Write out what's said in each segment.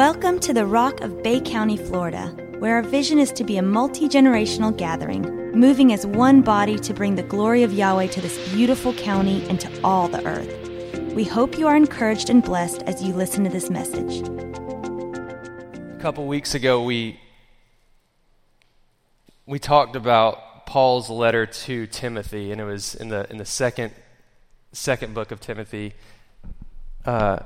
Welcome to the Rock of Bay County, Florida, where our vision is to be a multi generational gathering, moving as one body to bring the glory of Yahweh to this beautiful county and to all the earth. We hope you are encouraged and blessed as you listen to this message. A couple weeks ago, we we talked about Paul's letter to Timothy, and it was in the in the second second book of Timothy. Uh,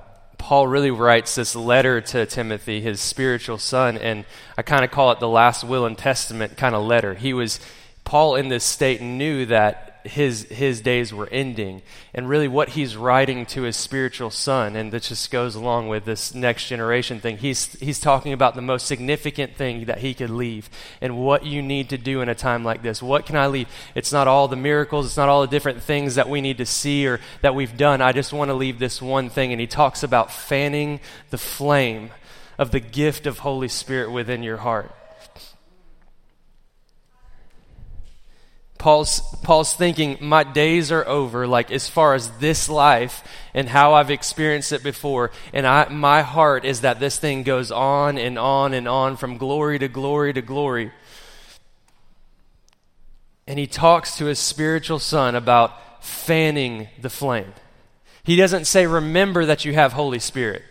Paul really writes this letter to Timothy, his spiritual son, and I kind of call it the last will and testament kind of letter. He was, Paul in this state knew that his his days were ending. And really what he's writing to his spiritual son and this just goes along with this next generation thing he's he's talking about the most significant thing that he could leave and what you need to do in a time like this. What can i leave? It's not all the miracles. It's not all the different things that we need to see or that we've done. I just want to leave this one thing. And he talks about fanning the flame of the gift of holy spirit within your heart Paul's, Paul's thinking, my days are over, like as far as this life and how I've experienced it before. And I, my heart is that this thing goes on and on and on from glory to glory to glory. And he talks to his spiritual son about fanning the flame. He doesn't say, remember that you have Holy Spirit.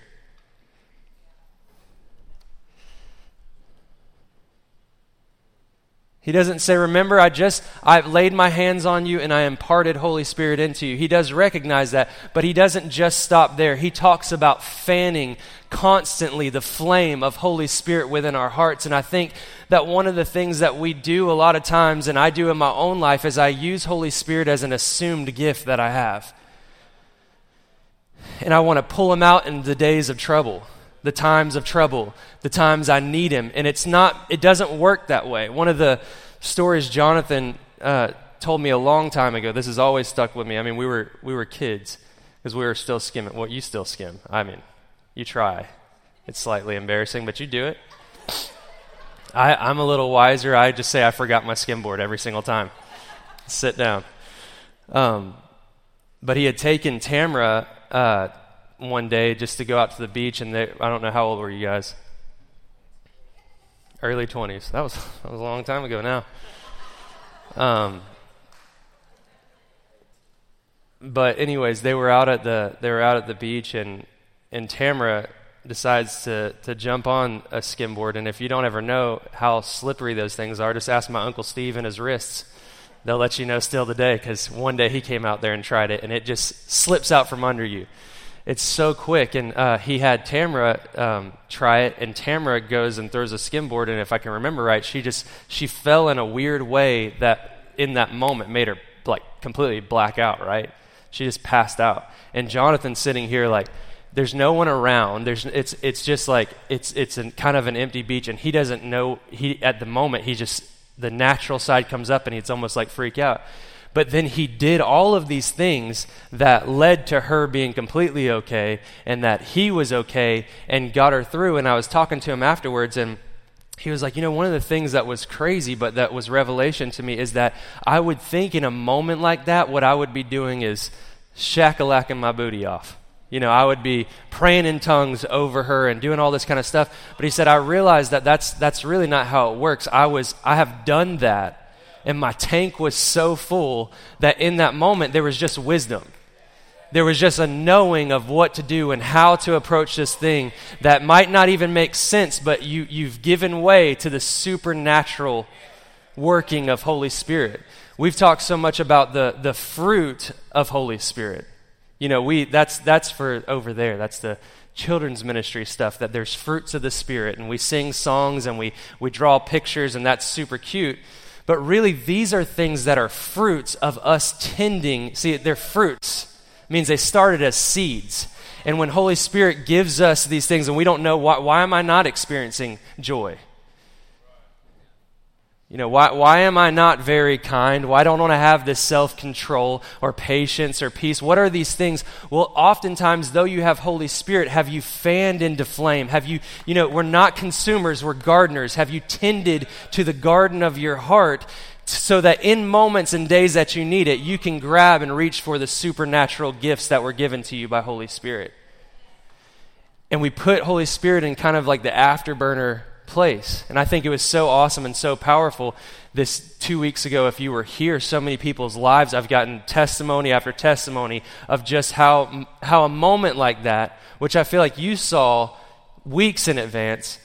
He doesn't say, Remember, I just, I've laid my hands on you and I imparted Holy Spirit into you. He does recognize that, but he doesn't just stop there. He talks about fanning constantly the flame of Holy Spirit within our hearts. And I think that one of the things that we do a lot of times, and I do in my own life, is I use Holy Spirit as an assumed gift that I have. And I want to pull him out in the days of trouble the times of trouble, the times I need him. And it's not, it doesn't work that way. One of the stories Jonathan uh, told me a long time ago, this has always stuck with me. I mean, we were, we were kids because we were still skimming. Well, you still skim. I mean, you try. It's slightly embarrassing, but you do it. I, I'm a little wiser. I just say I forgot my skimboard every single time. Sit down. Um, but he had taken Tamara uh, one day just to go out to the beach, and they, I don't know how old were you guys? Early 20s. That was, that was a long time ago now. Um, but anyways, they were out at the they were out at the beach, and and Tamara decides to to jump on a skimboard. And if you don't ever know how slippery those things are, just ask my uncle Steve and his wrists. They'll let you know still today because one day he came out there and tried it, and it just slips out from under you it's so quick. And uh, he had Tamara um, try it, and Tamara goes and throws a skimboard. And if I can remember right, she just she fell in a weird way that in that moment made her like completely black out. Right? She just passed out. And Jonathan's sitting here like. There's no one around. There's it's it's just like it's it's an, kind of an empty beach, and he doesn't know. He at the moment he just the natural side comes up, and he's almost like freak out. But then he did all of these things that led to her being completely okay and that he was okay and got her through. And I was talking to him afterwards and he was like, you know, one of the things that was crazy, but that was revelation to me, is that I would think in a moment like that, what I would be doing is shackalacking my booty off. You know, I would be praying in tongues over her and doing all this kind of stuff. But he said, I realized that that's, that's really not how it works. I was, I have done that and my tank was so full that in that moment there was just wisdom. There was just a knowing of what to do and how to approach this thing that might not even make sense, but you, you've given way to the supernatural working of Holy Spirit. We've talked so much about the, the fruit of Holy Spirit. You know, we that's that's for over there. That's the children's ministry stuff that there's fruits of the spirit and we sing songs and we we draw pictures and that's super cute but really, these are things that are fruits of us tending. See, they're fruits. It means they started as seeds. And when Holy Spirit gives us these things and we don't know why, why am I not experiencing joy? You know, why, why am I not very kind? Why don't I have this self control or patience or peace? What are these things? Well, oftentimes, though you have Holy Spirit, have you fanned into flame? Have you, you know, we're not consumers, we're gardeners. Have you tended to the garden of your heart so that in moments and days that you need it, you can grab and reach for the supernatural gifts that were given to you by Holy Spirit? and we put Holy Spirit in kind of like the afterburner place. And I think it was so awesome and so powerful this two weeks ago. If you were here, so many people's lives, I've gotten testimony after testimony of just how, how a moment like that, which I feel like you saw weeks in advance,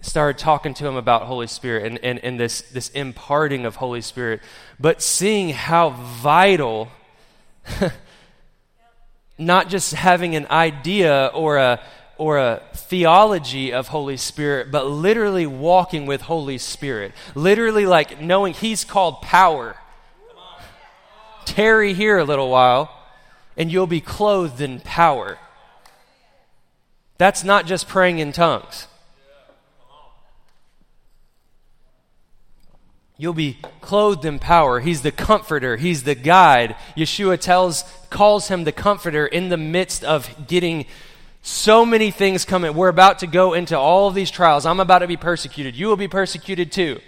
started talking to him about Holy Spirit and, and, and this, this imparting of Holy Spirit, but seeing how vital not just having an idea or a or a theology of Holy Spirit, but literally walking with Holy Spirit. Literally like knowing He's called power. Tarry here a little while, and you'll be clothed in power. That's not just praying in tongues. You'll be clothed in power. He's the comforter. He's the guide. Yeshua tells, calls him the comforter in the midst of getting so many things coming. We're about to go into all of these trials. I'm about to be persecuted. You will be persecuted too.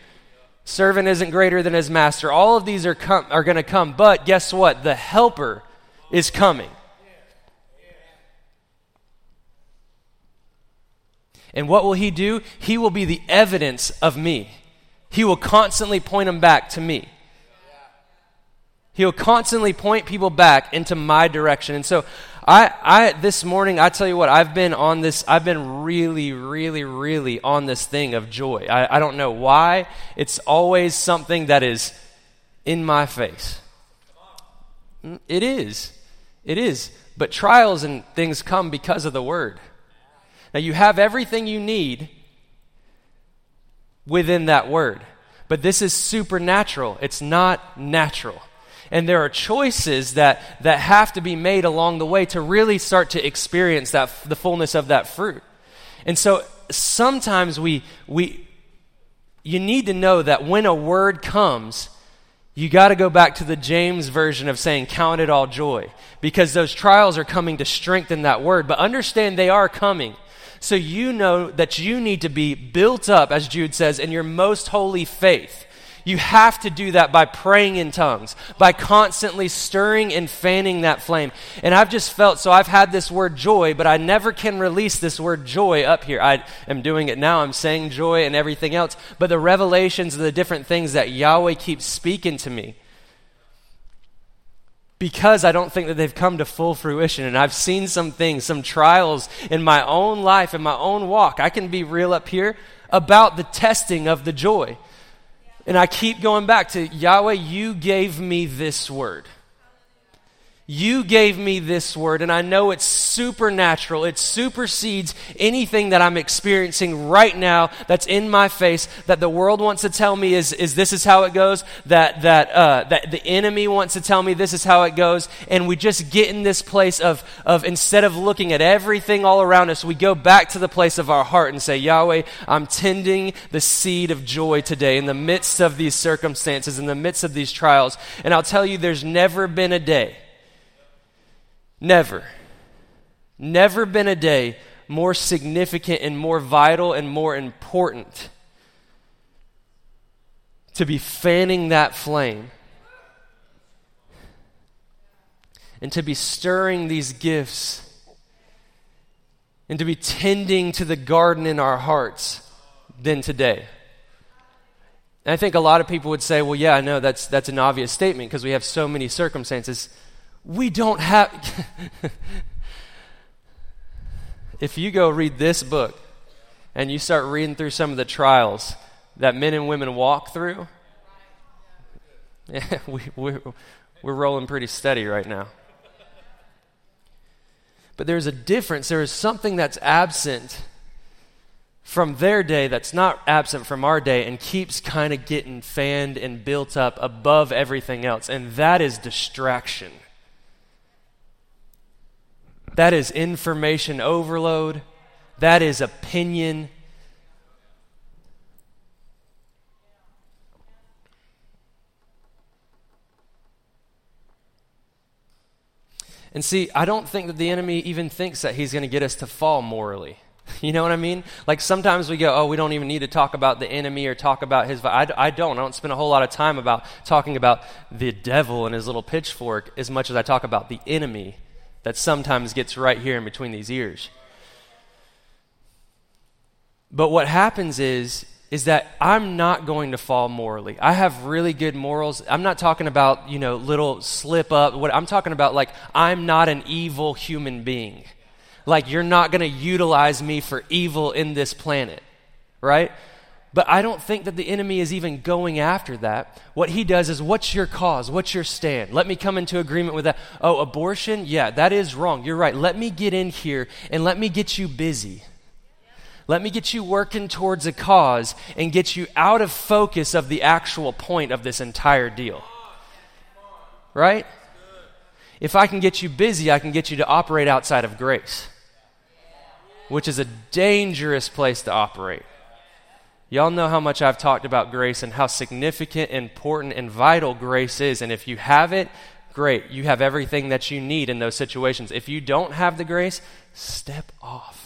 Servant isn't greater than his master. All of these are, com- are going to come. But guess what? The helper is coming. And what will he do? He will be the evidence of me. He will constantly point them back to me. He'll constantly point people back into my direction. And so I, I this morning, I tell you what, I've been on this, I've been really, really, really on this thing of joy. I, I don't know why. It's always something that is in my face. Mm, it is. It is. But trials and things come because of the word. Now you have everything you need within that word. But this is supernatural, it's not natural. And there are choices that, that have to be made along the way to really start to experience that, the fullness of that fruit. And so sometimes we, we, you need to know that when a word comes, you got to go back to the James version of saying, Count it all joy, because those trials are coming to strengthen that word. But understand they are coming. So you know that you need to be built up, as Jude says, in your most holy faith. You have to do that by praying in tongues, by constantly stirring and fanning that flame. And I've just felt so I've had this word joy, but I never can release this word joy up here. I am doing it now. I'm saying joy and everything else. But the revelations of the different things that Yahweh keeps speaking to me because I don't think that they've come to full fruition. And I've seen some things, some trials in my own life, in my own walk. I can be real up here about the testing of the joy. And I keep going back to Yahweh, you gave me this word. You gave me this word, and I know it's supernatural. It supersedes anything that I'm experiencing right now that's in my face that the world wants to tell me is, is this is how it goes, that, that, uh, that the enemy wants to tell me this is how it goes. And we just get in this place of, of instead of looking at everything all around us, we go back to the place of our heart and say, Yahweh, I'm tending the seed of joy today in the midst of these circumstances, in the midst of these trials. And I'll tell you, there's never been a day Never. Never been a day more significant and more vital and more important to be fanning that flame and to be stirring these gifts and to be tending to the garden in our hearts than today. And I think a lot of people would say, well, yeah, I know that's, that's an obvious statement because we have so many circumstances we don't have. if you go read this book and you start reading through some of the trials that men and women walk through, we, we're, we're rolling pretty steady right now. But there's a difference. There is something that's absent from their day that's not absent from our day and keeps kind of getting fanned and built up above everything else, and that is distraction. That is information overload. That is opinion. And see, I don't think that the enemy even thinks that he's going to get us to fall morally. You know what I mean? Like sometimes we go, oh, we don't even need to talk about the enemy or talk about his. I, I don't. I don't spend a whole lot of time about talking about the devil and his little pitchfork as much as I talk about the enemy that sometimes gets right here in between these ears. But what happens is is that I'm not going to fall morally. I have really good morals. I'm not talking about, you know, little slip up. What I'm talking about like I'm not an evil human being. Like you're not going to utilize me for evil in this planet. Right? But I don't think that the enemy is even going after that. What he does is, what's your cause? What's your stand? Let me come into agreement with that. Oh, abortion? Yeah, that is wrong. You're right. Let me get in here and let me get you busy. Let me get you working towards a cause and get you out of focus of the actual point of this entire deal. Right? If I can get you busy, I can get you to operate outside of grace, which is a dangerous place to operate. Y'all know how much I've talked about grace and how significant, important, and vital grace is. And if you have it, great. You have everything that you need in those situations. If you don't have the grace, step off.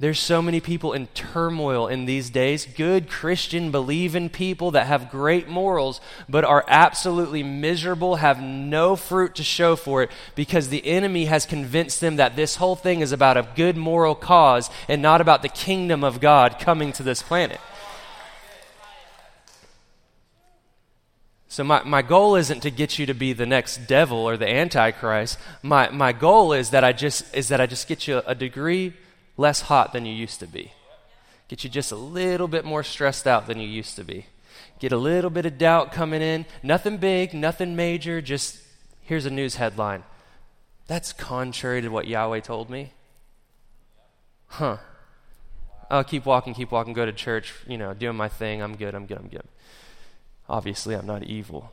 There's so many people in turmoil in these days, good Christian, believing people that have great morals, but are absolutely miserable, have no fruit to show for it, because the enemy has convinced them that this whole thing is about a good moral cause and not about the kingdom of God coming to this planet. So, my, my goal isn't to get you to be the next devil or the antichrist. My, my goal is that, I just, is that I just get you a degree less hot than you used to be. Get you just a little bit more stressed out than you used to be. Get a little bit of doubt coming in. Nothing big, nothing major, just here's a news headline. That's contrary to what Yahweh told me. Huh. I'll keep walking, keep walking, go to church, you know, doing my thing. I'm good, I'm good, I'm good. Obviously, I'm not evil.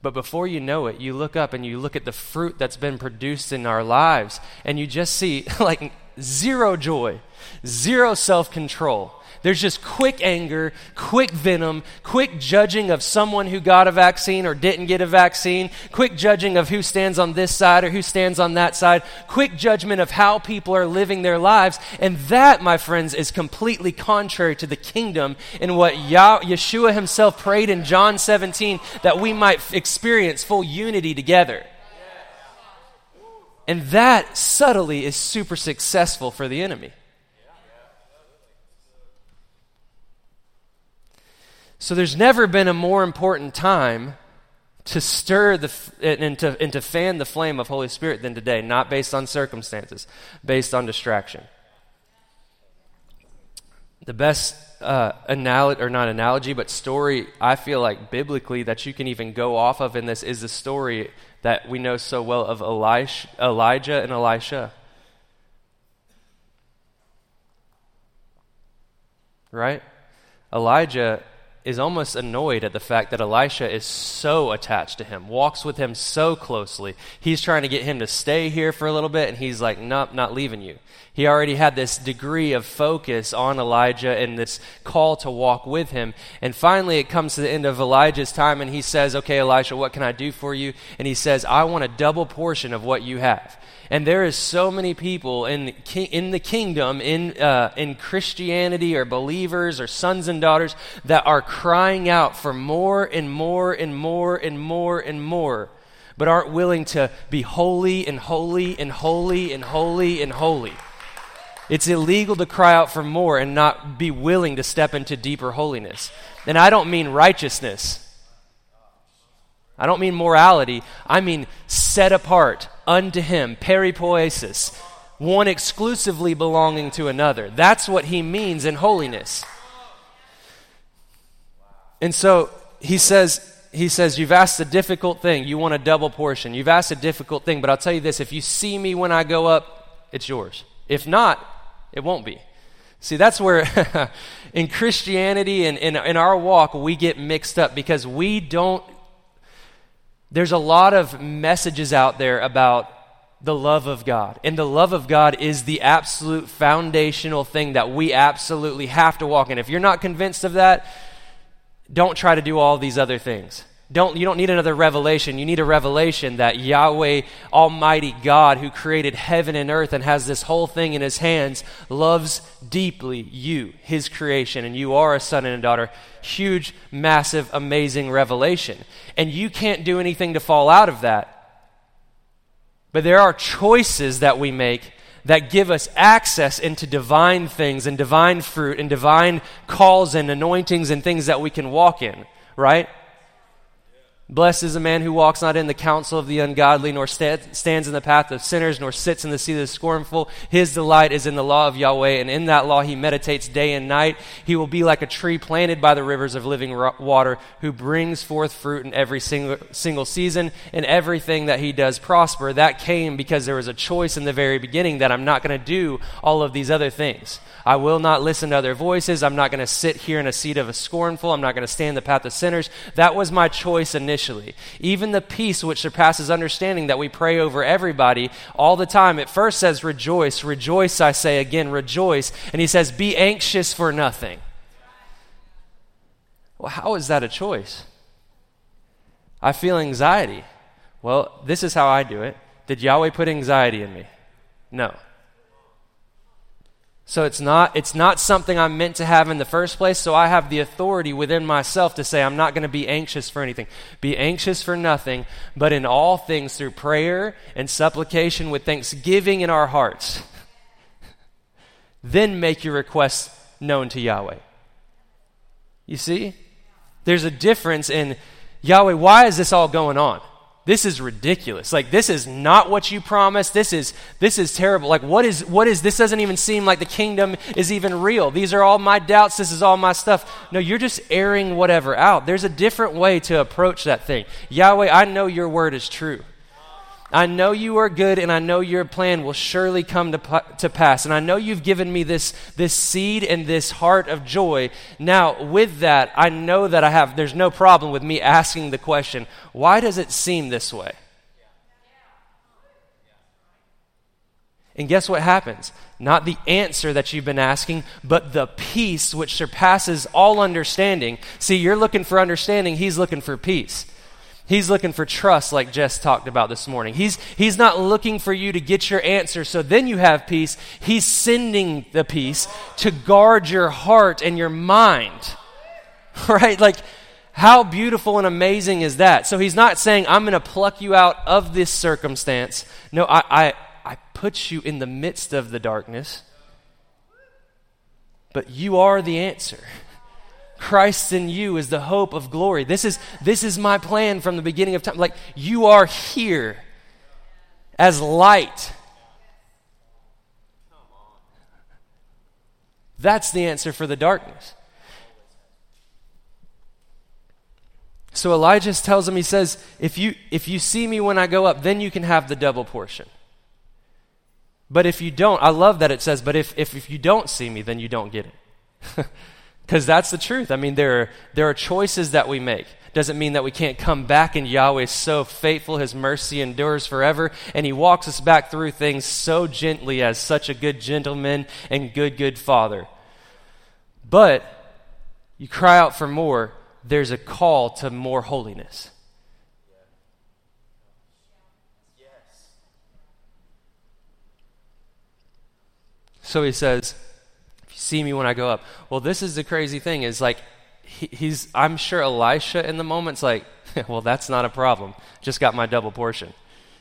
But before you know it, you look up and you look at the fruit that's been produced in our lives, and you just see, like, zero joy, zero self control. There's just quick anger, quick venom, quick judging of someone who got a vaccine or didn't get a vaccine, quick judging of who stands on this side or who stands on that side, quick judgment of how people are living their lives. And that, my friends, is completely contrary to the kingdom and what Yeshua himself prayed in John 17 that we might experience full unity together. And that subtly is super successful for the enemy. So there's never been a more important time to stir the and to, and to fan the flame of Holy Spirit than today, not based on circumstances, based on distraction. The best uh, analogy, or not analogy, but story I feel like biblically that you can even go off of in this is the story that we know so well of Elijah and Elisha. Right? Elijah is almost annoyed at the fact that Elisha is so attached to him, walks with him so closely. He's trying to get him to stay here for a little bit, and he's like, Nope, not leaving you. He already had this degree of focus on Elijah and this call to walk with him. And finally, it comes to the end of Elijah's time, and he says, Okay, Elisha, what can I do for you? And he says, I want a double portion of what you have. And there is so many people in, in the kingdom, in, uh, in Christianity, or believers, or sons and daughters, that are crying out for more and more and more and more and more, but aren't willing to be holy and holy and holy and holy and holy. It's illegal to cry out for more and not be willing to step into deeper holiness. And I don't mean righteousness. I don't mean morality. I mean set apart unto him, peripoiesis, one exclusively belonging to another. That's what he means in holiness. And so he says, he says, You've asked a difficult thing. You want a double portion. You've asked a difficult thing, but I'll tell you this if you see me when I go up, it's yours. If not, it won't be. See, that's where in Christianity and in, in our walk, we get mixed up because we don't there's a lot of messages out there about the love of God. And the love of God is the absolute foundational thing that we absolutely have to walk in. If you're not convinced of that, don't try to do all these other things. Don't, you don't need another revelation. You need a revelation that Yahweh, Almighty God, who created heaven and earth and has this whole thing in his hands, loves deeply you, his creation, and you are a son and a daughter. Huge, massive, amazing revelation. And you can't do anything to fall out of that. But there are choices that we make that give us access into divine things and divine fruit and divine calls and anointings and things that we can walk in, right? Blessed is the man who walks not in the counsel of the ungodly, nor st- stands in the path of sinners, nor sits in the seat of the scornful. His delight is in the law of Yahweh, and in that law he meditates day and night. He will be like a tree planted by the rivers of living water, who brings forth fruit in every single, single season, and everything that he does prosper. That came because there was a choice in the very beginning that I'm not going to do all of these other things. I will not listen to other voices. I'm not going to sit here in a seat of a scornful. I'm not going to stand in the path of sinners. That was my choice initially. Even the peace which surpasses understanding that we pray over everybody all the time, it first says, Rejoice, rejoice, I say again, rejoice. And he says, Be anxious for nothing. Well, how is that a choice? I feel anxiety. Well, this is how I do it. Did Yahweh put anxiety in me? No. So it's not, it's not something I'm meant to have in the first place. So I have the authority within myself to say, I'm not going to be anxious for anything. Be anxious for nothing, but in all things through prayer and supplication with thanksgiving in our hearts. then make your requests known to Yahweh. You see? There's a difference in Yahweh, why is this all going on? This is ridiculous. Like this is not what you promised. This is this is terrible. Like what is what is this doesn't even seem like the kingdom is even real. These are all my doubts. This is all my stuff. No you're just airing whatever out. There's a different way to approach that thing. Yahweh i know your word is true I know you are good, and I know your plan will surely come to, to pass. And I know you've given me this, this seed and this heart of joy. Now, with that, I know that I have, there's no problem with me asking the question, why does it seem this way? And guess what happens? Not the answer that you've been asking, but the peace which surpasses all understanding. See, you're looking for understanding, he's looking for peace. He's looking for trust, like Jess talked about this morning. He's, he's not looking for you to get your answer so then you have peace. He's sending the peace to guard your heart and your mind. Right? Like, how beautiful and amazing is that? So he's not saying, I'm going to pluck you out of this circumstance. No, I, I, I put you in the midst of the darkness, but you are the answer. Christ in you is the hope of glory. This is, this is my plan from the beginning of time. Like, you are here as light. That's the answer for the darkness. So Elijah tells him, he says, if you, if you see me when I go up, then you can have the double portion. But if you don't, I love that it says, but if, if, if you don't see me, then you don't get it. Because that's the truth. I mean, there are, there are choices that we make. Doesn't mean that we can't come back, and Yahweh is so faithful. His mercy endures forever, and He walks us back through things so gently as such a good gentleman and good, good Father. But you cry out for more, there's a call to more holiness. So he says, see me when I go up. Well, this is the crazy thing is like, he, he's, I'm sure Elisha in the moment's like, well, that's not a problem. Just got my double portion.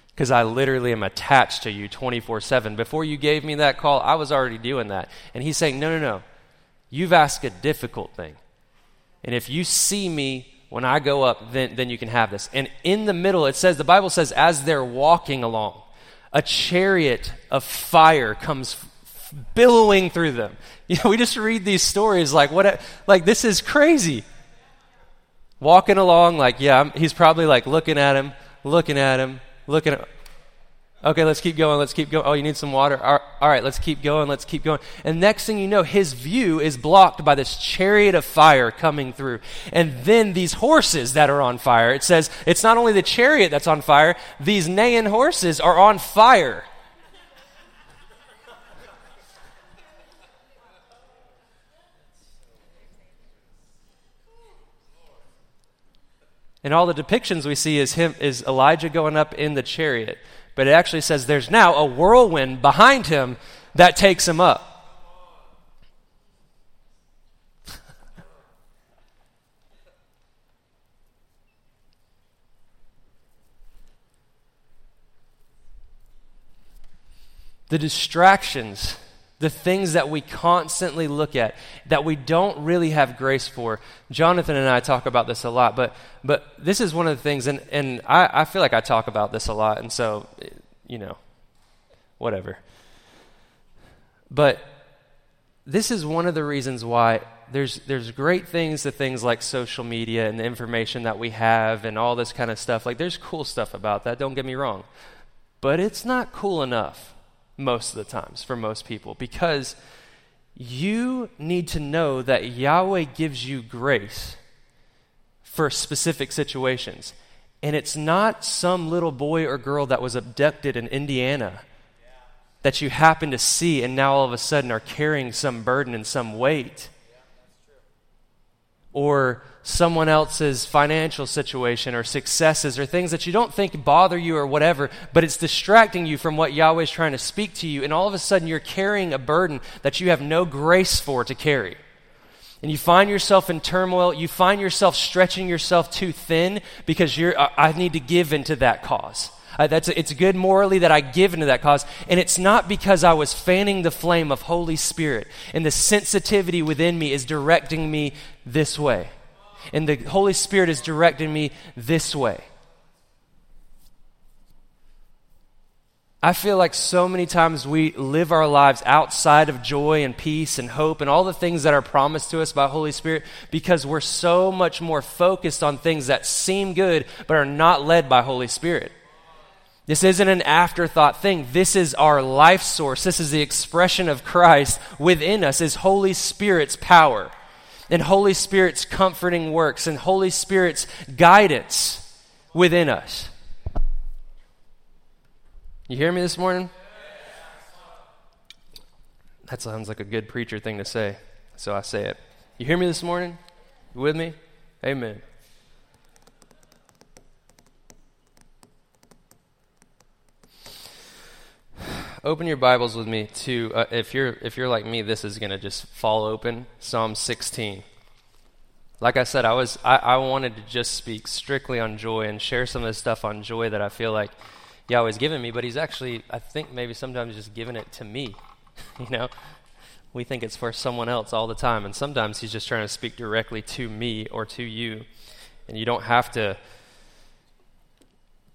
Because I literally am attached to you 24 7. Before you gave me that call, I was already doing that. And he's saying, no, no, no. You've asked a difficult thing. And if you see me when I go up, then, then you can have this. And in the middle, it says, the Bible says, as they're walking along, a chariot of fire comes billowing through them. You know, we just read these stories like what a, like this is crazy. Walking along like yeah, I'm, he's probably like looking at him, looking at him, looking at Okay, let's keep going. Let's keep going. Oh, you need some water? All right, let's keep going. Let's keep going. And next thing you know, his view is blocked by this chariot of fire coming through. And then these horses that are on fire. It says it's not only the chariot that's on fire, these neighing horses are on fire. And all the depictions we see is him is Elijah going up in the chariot. But it actually says there's now a whirlwind behind him that takes him up. the distractions, the things that we constantly look at that we don't really have grace for. Jonathan and I talk about this a lot, but but this is one of the things, and and I, I feel like I talk about this a lot, and so you know, whatever. But this is one of the reasons why there's there's great things to things like social media and the information that we have and all this kind of stuff. Like there's cool stuff about that, don't get me wrong. But it's not cool enough most of the times for most people because you need to know that Yahweh gives you grace for specific situations. And it's not some little boy or girl that was abducted in Indiana that you happen to see and now all of a sudden are carrying some burden and some weight or someone else's financial situation or successes or things that you don't think bother you or whatever, but it's distracting you from what Yahweh is trying to speak to you. And all of a sudden, you're carrying a burden that you have no grace for to carry. And you find yourself in turmoil. You find yourself stretching yourself too thin because you're, I need to give into that cause. Uh, that's, it's good morally that I give into that cause. And it's not because I was fanning the flame of Holy Spirit and the sensitivity within me is directing me this way. And the Holy Spirit is directing me this way. I feel like so many times we live our lives outside of joy and peace and hope and all the things that are promised to us by Holy Spirit because we're so much more focused on things that seem good but are not led by Holy Spirit. This isn't an afterthought thing. This is our life source. This is the expression of Christ within us, is Holy Spirit's power and Holy Spirit's comforting works and Holy Spirit's guidance within us. You hear me this morning? That sounds like a good preacher thing to say, so I say it. You hear me this morning? You with me? Amen. Open your Bibles with me to uh, if you're if you're like me, this is going to just fall open. Psalm 16. Like I said, I was I, I wanted to just speak strictly on joy and share some of this stuff on joy that I feel like Yahweh's given me, but He's actually I think maybe sometimes just given it to me. you know, we think it's for someone else all the time, and sometimes He's just trying to speak directly to me or to you, and you don't have to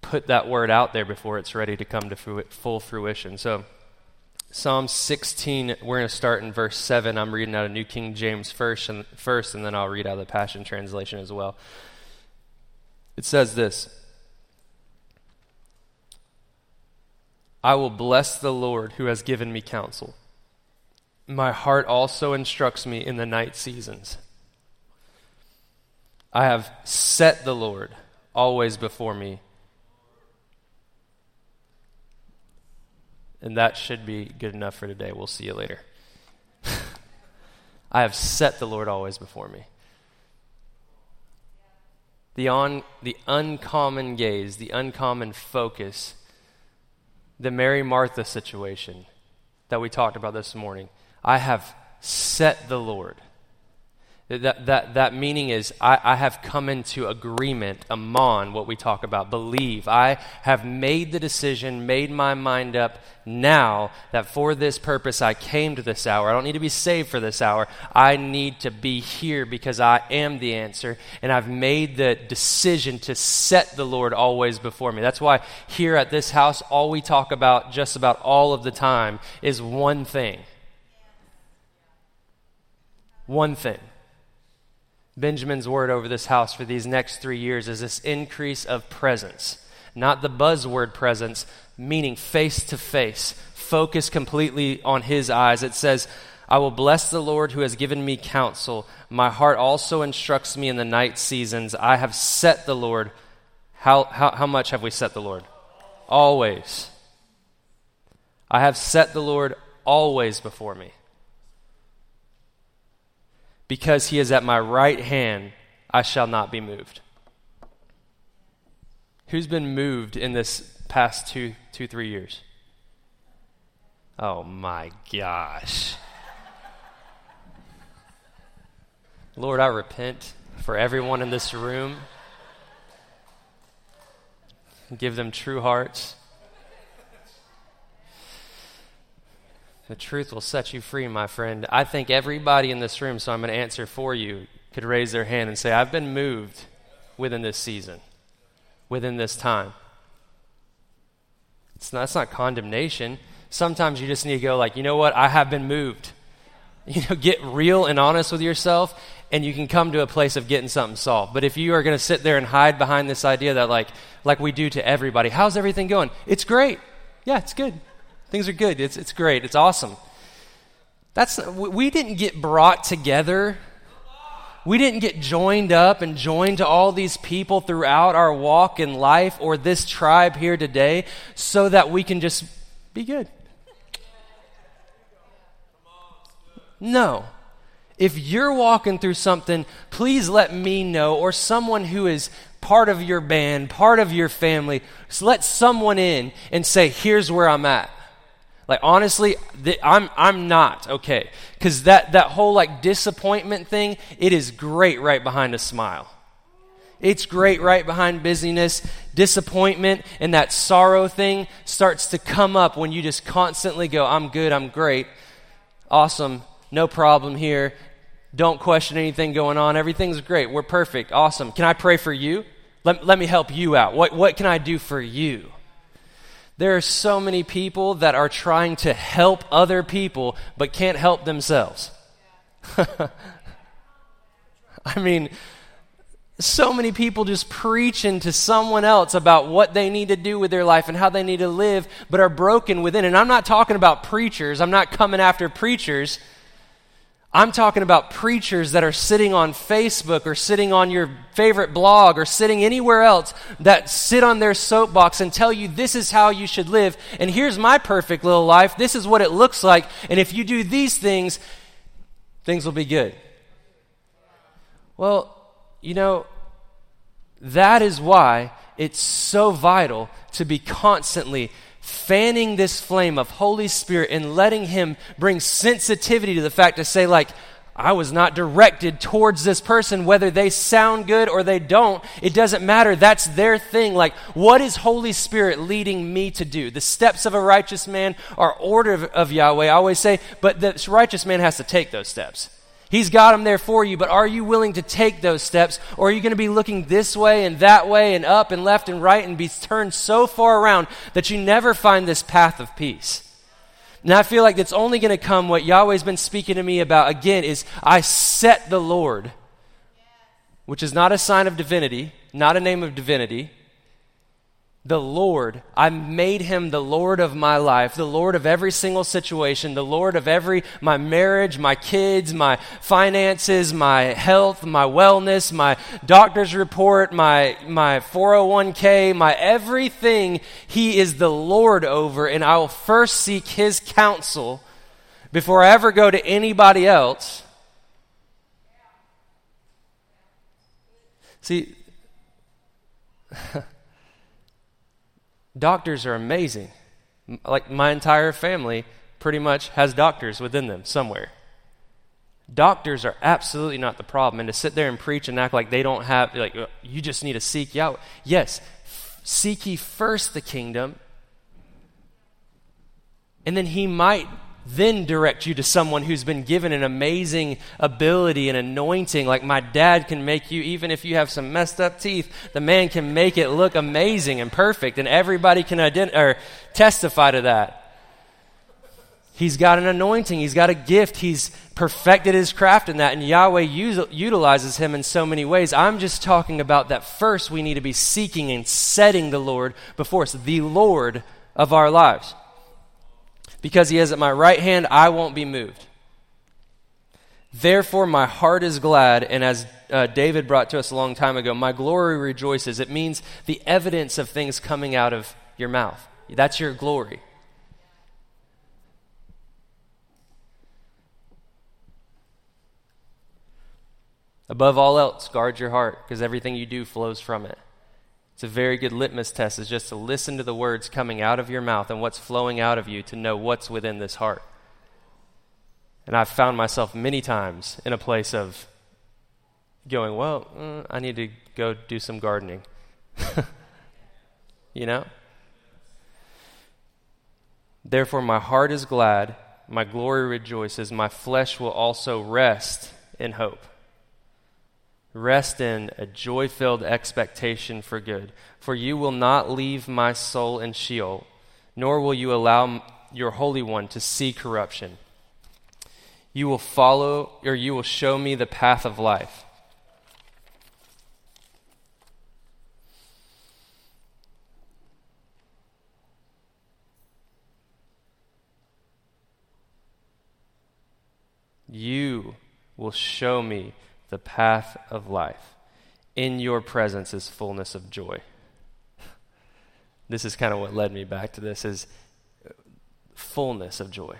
put that word out there before it's ready to come to full fruition. So, Psalm 16, we're going to start in verse 7. I'm reading out of New King James first and, first, and then I'll read out of the Passion Translation as well. It says this I will bless the Lord who has given me counsel. My heart also instructs me in the night seasons. I have set the Lord always before me And that should be good enough for today. We'll see you later. I have set the Lord always before me. The, on, the uncommon gaze, the uncommon focus, the Mary Martha situation that we talked about this morning. I have set the Lord. That, that, that meaning is, I, I have come into agreement, amon, what we talk about, believe. I have made the decision, made my mind up now that for this purpose I came to this hour. I don't need to be saved for this hour. I need to be here because I am the answer. And I've made the decision to set the Lord always before me. That's why here at this house, all we talk about just about all of the time is one thing. One thing Benjamin's word over this house for these next three years is this increase of presence. Not the buzzword presence, meaning face to face, focus completely on his eyes. It says, I will bless the Lord who has given me counsel. My heart also instructs me in the night seasons. I have set the Lord. How, how, how much have we set the Lord? Always. I have set the Lord always before me. Because he is at my right hand, I shall not be moved. Who's been moved in this past two, two, three years? Oh my gosh. Lord, I repent for everyone in this room. Give them true hearts. The truth will set you free, my friend. I think everybody in this room, so I'm going to answer for you, could raise their hand and say, I've been moved within this season, within this time. It's not, it's not condemnation. Sometimes you just need to go, like, you know what? I have been moved. You know, get real and honest with yourself, and you can come to a place of getting something solved. But if you are going to sit there and hide behind this idea that, like, like we do to everybody, how's everything going? It's great. Yeah, it's good. Things are good. It's, it's great. It's awesome. That's, we didn't get brought together. We didn't get joined up and joined to all these people throughout our walk in life or this tribe here today so that we can just be good. No. If you're walking through something, please let me know or someone who is part of your band, part of your family, so let someone in and say, here's where I'm at. Like honestly, th- I'm I'm not okay because that that whole like disappointment thing, it is great right behind a smile. It's great right behind busyness. Disappointment and that sorrow thing starts to come up when you just constantly go, "I'm good, I'm great, awesome, no problem here. Don't question anything going on. Everything's great. We're perfect. Awesome. Can I pray for you? Let, let me help you out. What, what can I do for you? There are so many people that are trying to help other people but can't help themselves. I mean, so many people just preaching to someone else about what they need to do with their life and how they need to live, but are broken within. And I'm not talking about preachers, I'm not coming after preachers. I'm talking about preachers that are sitting on Facebook or sitting on your favorite blog or sitting anywhere else that sit on their soapbox and tell you this is how you should live. And here's my perfect little life. This is what it looks like. And if you do these things, things will be good. Well, you know, that is why it's so vital to be constantly fanning this flame of Holy Spirit and letting Him bring sensitivity to the fact to say, like, I was not directed towards this person, whether they sound good or they don't. It doesn't matter. That's their thing. Like, what is Holy Spirit leading me to do? The steps of a righteous man are order of, of Yahweh. I always say, but the righteous man has to take those steps. He's got them there for you, but are you willing to take those steps? Or are you going to be looking this way and that way and up and left and right and be turned so far around that you never find this path of peace? And I feel like it's only going to come what Yahweh's been speaking to me about again is I set the Lord, which is not a sign of divinity, not a name of divinity the Lord. I made him the Lord of my life, the Lord of every single situation, the Lord of every my marriage, my kids, my finances, my health, my wellness, my doctor's report, my my 401k, my everything he is the Lord over and I will first seek his counsel before I ever go to anybody else. See Doctors are amazing. Like my entire family pretty much has doctors within them somewhere. Doctors are absolutely not the problem. And to sit there and preach and act like they don't have, like, uh, you just need to seek Yahweh. Yes, seek ye first the kingdom, and then he might then direct you to someone who's been given an amazing ability and anointing. Like my dad can make you, even if you have some messed up teeth, the man can make it look amazing and perfect, and everybody can ident- or testify to that. He's got an anointing, he's got a gift, he's perfected his craft in that, and Yahweh use, utilizes him in so many ways. I'm just talking about that first we need to be seeking and setting the Lord before us, the Lord of our lives because he is at my right hand, I won't be moved. Therefore, my heart is glad, and as uh, David brought to us a long time ago, my glory rejoices. It means the evidence of things coming out of your mouth. That's your glory. Above all else, guard your heart, because everything you do flows from it. It's a very good litmus test, is just to listen to the words coming out of your mouth and what's flowing out of you to know what's within this heart. And I've found myself many times in a place of going, well, uh, I need to go do some gardening. you know? Therefore, my heart is glad my glory rejoices, my flesh will also rest in hope. Rest in a joy filled expectation for good. For you will not leave my soul in Sheol, nor will you allow your Holy One to see corruption. You will follow, or you will show me the path of life. You will show me the path of life. In your presence is fullness of joy. This is kind of what led me back to this is fullness of joy.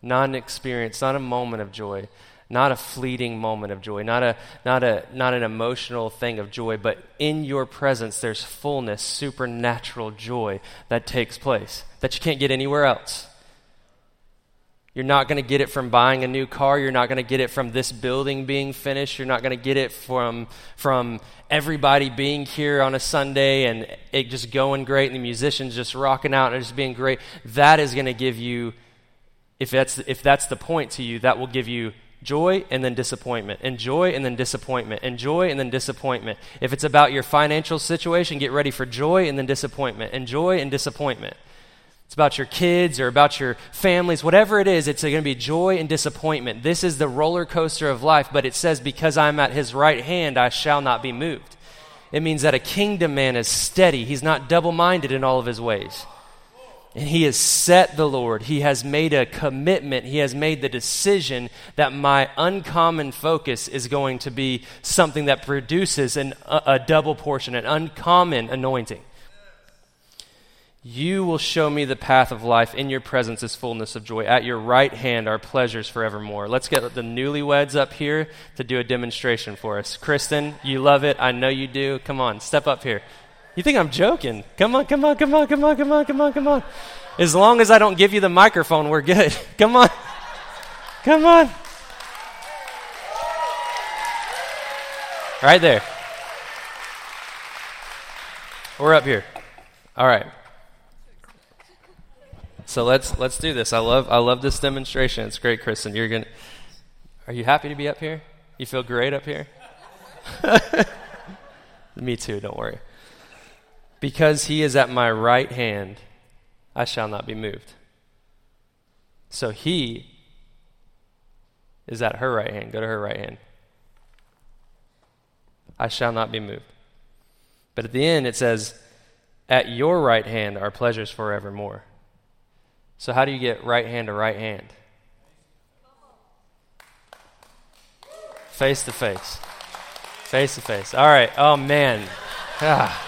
Not an experience, not a moment of joy, not a fleeting moment of joy, not a not a not an emotional thing of joy, but in your presence there's fullness, supernatural joy that takes place that you can't get anywhere else. You're not going to get it from buying a new car. You're not going to get it from this building being finished. You're not going to get it from, from everybody being here on a Sunday and it just going great and the musicians just rocking out and just being great. That is going to give you, if that's, if that's the point to you, that will give you joy and then disappointment, and joy and then disappointment, and joy and then disappointment. If it's about your financial situation, get ready for joy and then disappointment, and joy and disappointment it's about your kids or about your families, whatever it is, it's going to be joy and disappointment. This is the roller coaster of life, but it says, Because I'm at his right hand, I shall not be moved. It means that a kingdom man is steady, he's not double minded in all of his ways. And he has set the Lord. He has made a commitment. He has made the decision that my uncommon focus is going to be something that produces an, a, a double portion, an uncommon anointing. You will show me the path of life. In your presence is fullness of joy. At your right hand are pleasures forevermore. Let's get the newlyweds up here to do a demonstration for us. Kristen, you love it. I know you do. Come on, step up here. You think I'm joking? Come on, come on, come on, come on, come on, come on, come on. As long as I don't give you the microphone, we're good. Come on. Come on. Right there. We're up here. All right. So let's let's do this. I love I love this demonstration. It's great, Kristen. You're gonna. Are you happy to be up here? You feel great up here. Me too. Don't worry. Because he is at my right hand, I shall not be moved. So he is at her right hand. Go to her right hand. I shall not be moved. But at the end, it says, At your right hand are pleasures forevermore. So, how do you get right hand to right hand? Face to face. Face to face. All right. Oh, man. Ah.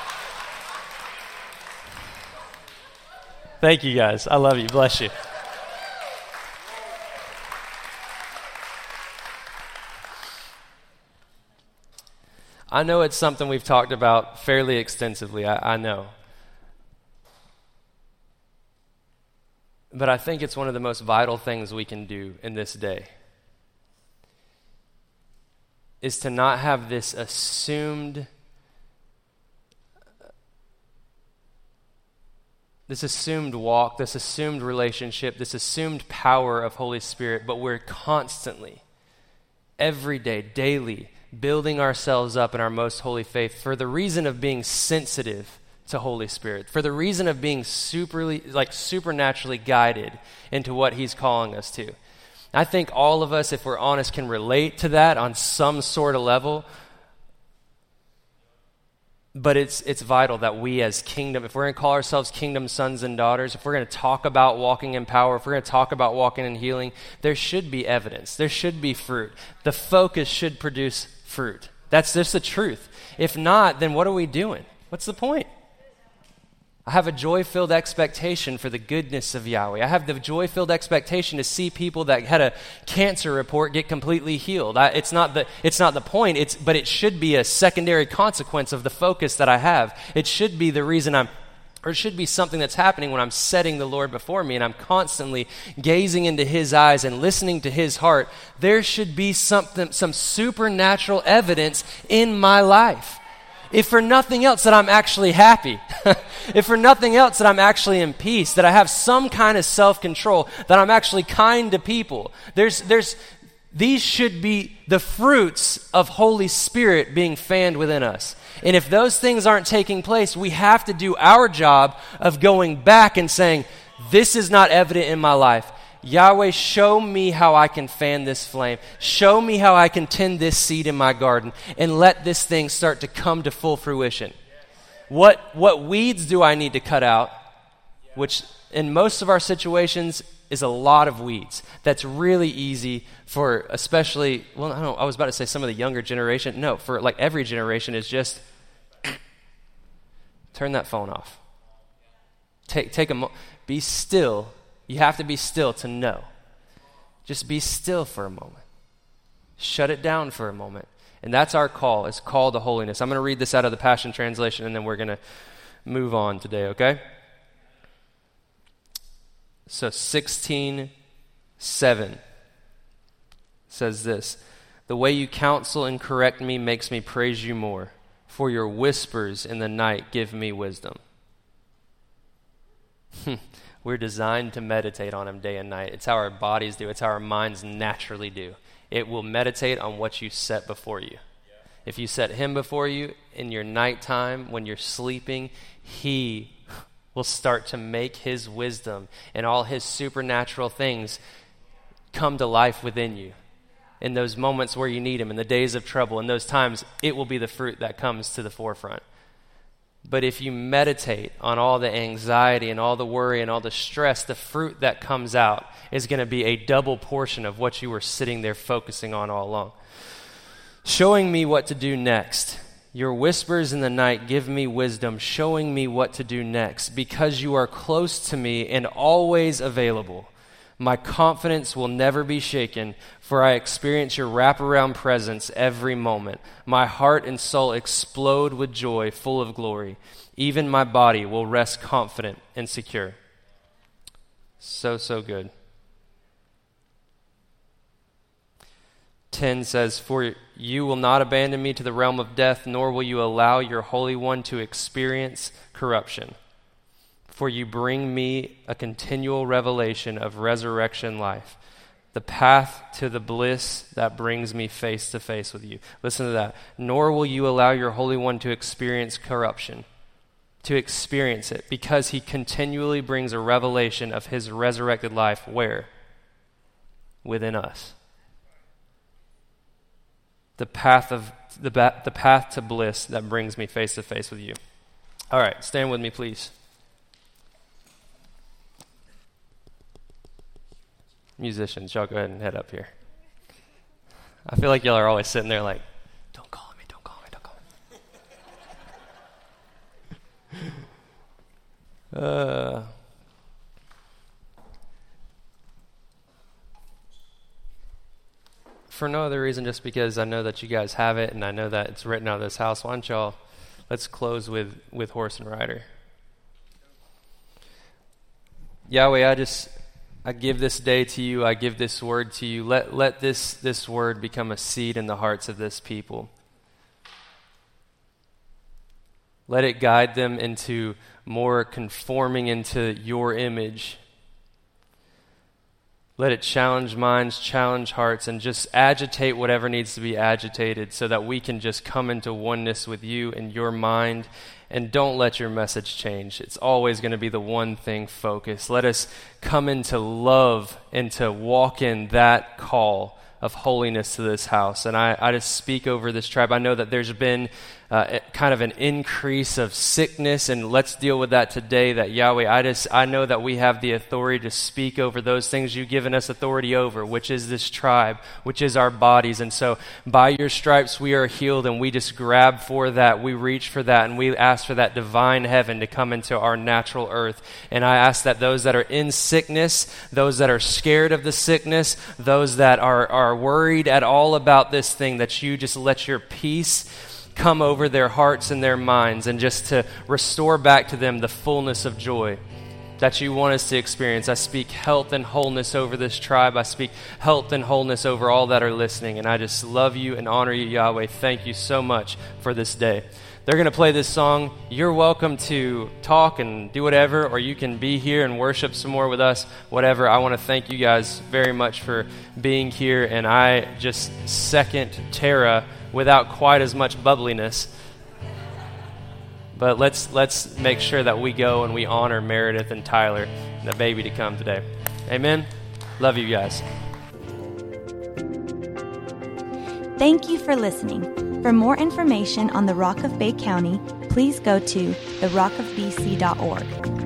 Thank you, guys. I love you. Bless you. I know it's something we've talked about fairly extensively. I, I know. But I think it's one of the most vital things we can do in this day is to not have this assumed this assumed walk, this assumed relationship, this assumed power of Holy Spirit, but we're constantly every day, daily building ourselves up in our most holy faith for the reason of being sensitive to Holy Spirit for the reason of being superly, like supernaturally guided into what He's calling us to. I think all of us, if we're honest, can relate to that on some sort of level. But it's, it's vital that we, as kingdom, if we're going to call ourselves kingdom sons and daughters, if we're going to talk about walking in power, if we're going to talk about walking in healing, there should be evidence. There should be fruit. The focus should produce fruit. That's just the truth. If not, then what are we doing? What's the point? I have a joy filled expectation for the goodness of Yahweh. I have the joy filled expectation to see people that had a cancer report get completely healed. I, it's, not the, it's not the point, it's, but it should be a secondary consequence of the focus that I have. It should be the reason I'm, or it should be something that's happening when I'm setting the Lord before me and I'm constantly gazing into His eyes and listening to His heart. There should be something, some supernatural evidence in my life. If for nothing else, that I'm actually happy. if for nothing else, that I'm actually in peace, that I have some kind of self control, that I'm actually kind to people. There's, there's, these should be the fruits of Holy Spirit being fanned within us. And if those things aren't taking place, we have to do our job of going back and saying, This is not evident in my life. Yahweh, show me how I can fan this flame. Show me how I can tend this seed in my garden and let this thing start to come to full fruition. What, what weeds do I need to cut out? Which, in most of our situations, is a lot of weeds. That's really easy for, especially, well, I, don't, I was about to say some of the younger generation. No, for like every generation, is just turn that phone off. Take, take a mo- be still you have to be still to know. Just be still for a moment. Shut it down for a moment. And that's our call. It's call to holiness. I'm going to read this out of the Passion Translation and then we're going to move on today, okay? So 16 7 says this The way you counsel and correct me makes me praise you more, for your whispers in the night give me wisdom. Hmm. We're designed to meditate on Him day and night. It's how our bodies do, it's how our minds naturally do. It will meditate on what you set before you. If you set Him before you in your nighttime, when you're sleeping, He will start to make His wisdom and all His supernatural things come to life within you. In those moments where you need Him, in the days of trouble, in those times, it will be the fruit that comes to the forefront. But if you meditate on all the anxiety and all the worry and all the stress, the fruit that comes out is going to be a double portion of what you were sitting there focusing on all along. Showing me what to do next. Your whispers in the night give me wisdom, showing me what to do next, because you are close to me and always available. My confidence will never be shaken, for I experience your wraparound presence every moment. My heart and soul explode with joy, full of glory. Even my body will rest confident and secure. So, so good. 10 says, For you will not abandon me to the realm of death, nor will you allow your Holy One to experience corruption for you bring me a continual revelation of resurrection life, the path to the bliss that brings me face to face with you. Listen to that. Nor will you allow your Holy One to experience corruption, to experience it, because he continually brings a revelation of his resurrected life where? Within us. The path of the, the path to bliss that brings me face to face with you. All right, stand with me, please. Musicians, y'all go ahead and head up here. I feel like y'all are always sitting there like, don't call me, don't call me, don't call me. uh, for no other reason, just because I know that you guys have it and I know that it's written out of this house, why don't y'all, let's close with, with Horse and Rider. Yahweh, I just I give this day to you. I give this word to you. Let, let this, this word become a seed in the hearts of this people. Let it guide them into more conforming into your image. Let it challenge minds, challenge hearts, and just agitate whatever needs to be agitated so that we can just come into oneness with you and your mind and don't let your message change. It's always going to be the one thing focus. Let us come into love and to walk in that call of holiness to this house. And I, I just speak over this tribe. I know that there's been uh, kind of an increase of sickness, and let's deal with that today. That Yahweh, I just I know that we have the authority to speak over those things you've given us authority over, which is this tribe, which is our bodies. And so, by your stripes we are healed, and we just grab for that, we reach for that, and we ask for that divine heaven to come into our natural earth. And I ask that those that are in sickness, those that are scared of the sickness, those that are are worried at all about this thing, that you just let your peace come over their hearts and their minds and just to restore back to them the fullness of joy that you want us to experience. I speak health and wholeness over this tribe. I speak health and wholeness over all that are listening. And I just love you and honor you, Yahweh. Thank you so much for this day. They're going to play this song. You're welcome to talk and do whatever, or you can be here and worship some more with us, whatever. I want to thank you guys very much for being here, and I just second Tara without quite as much bubbliness. But let's let's make sure that we go and we honor Meredith and Tyler, and the baby to come today. Amen. Love you guys. Thank you for listening. For more information on the Rock of Bay County, please go to therockofbc.org.